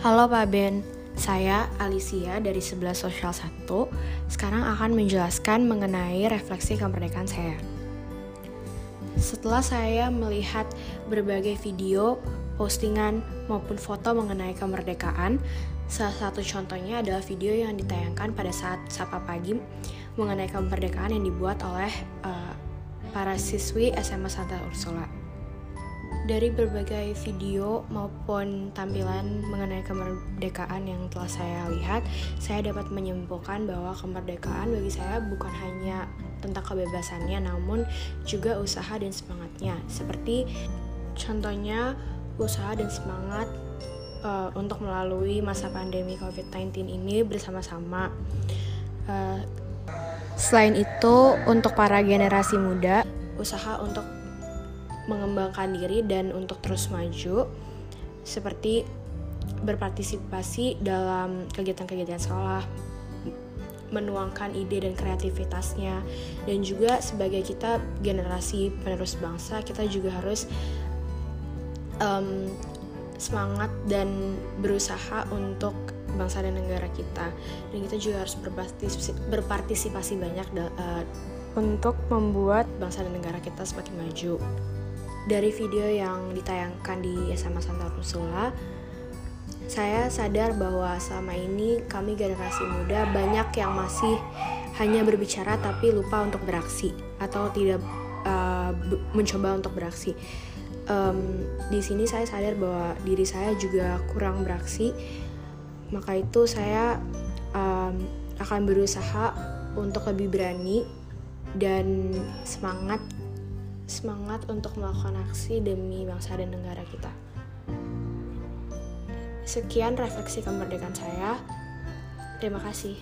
Halo Pak Ben, saya Alicia dari 11 Sosial 1 Sekarang akan menjelaskan mengenai refleksi kemerdekaan saya. Setelah saya melihat berbagai video, postingan, maupun foto mengenai kemerdekaan Salah satu contohnya adalah video yang ditayangkan pada saat Sapa Pagi mengenai kemerdekaan yang dibuat oleh uh, para siswi SMA Santa Ursula dari berbagai video maupun tampilan mengenai kemerdekaan yang telah saya lihat, saya dapat menyimpulkan bahwa kemerdekaan bagi saya bukan hanya tentang kebebasannya, namun juga usaha dan semangatnya. Seperti contohnya usaha dan semangat uh, untuk melalui masa pandemi COVID-19 ini bersama-sama. Uh, selain itu, untuk para generasi muda, usaha untuk mengembangkan diri dan untuk terus maju seperti berpartisipasi dalam kegiatan-kegiatan sekolah menuangkan ide dan kreativitasnya. Dan juga sebagai kita generasi penerus bangsa kita juga harus um, semangat dan berusaha untuk bangsa dan negara kita. Dan kita juga harus berpartisipasi, berpartisipasi banyak uh, untuk membuat bangsa dan negara kita semakin maju dari video yang ditayangkan di SMA Santa Ursula, saya sadar bahwa selama ini kami generasi muda banyak yang masih hanya berbicara tapi lupa untuk beraksi atau tidak uh, mencoba untuk beraksi. Um, di sini saya sadar bahwa diri saya juga kurang beraksi, maka itu saya um, akan berusaha untuk lebih berani dan semangat semangat untuk melakukan aksi demi bangsa dan negara kita. Sekian refleksi kemerdekaan saya. Terima kasih.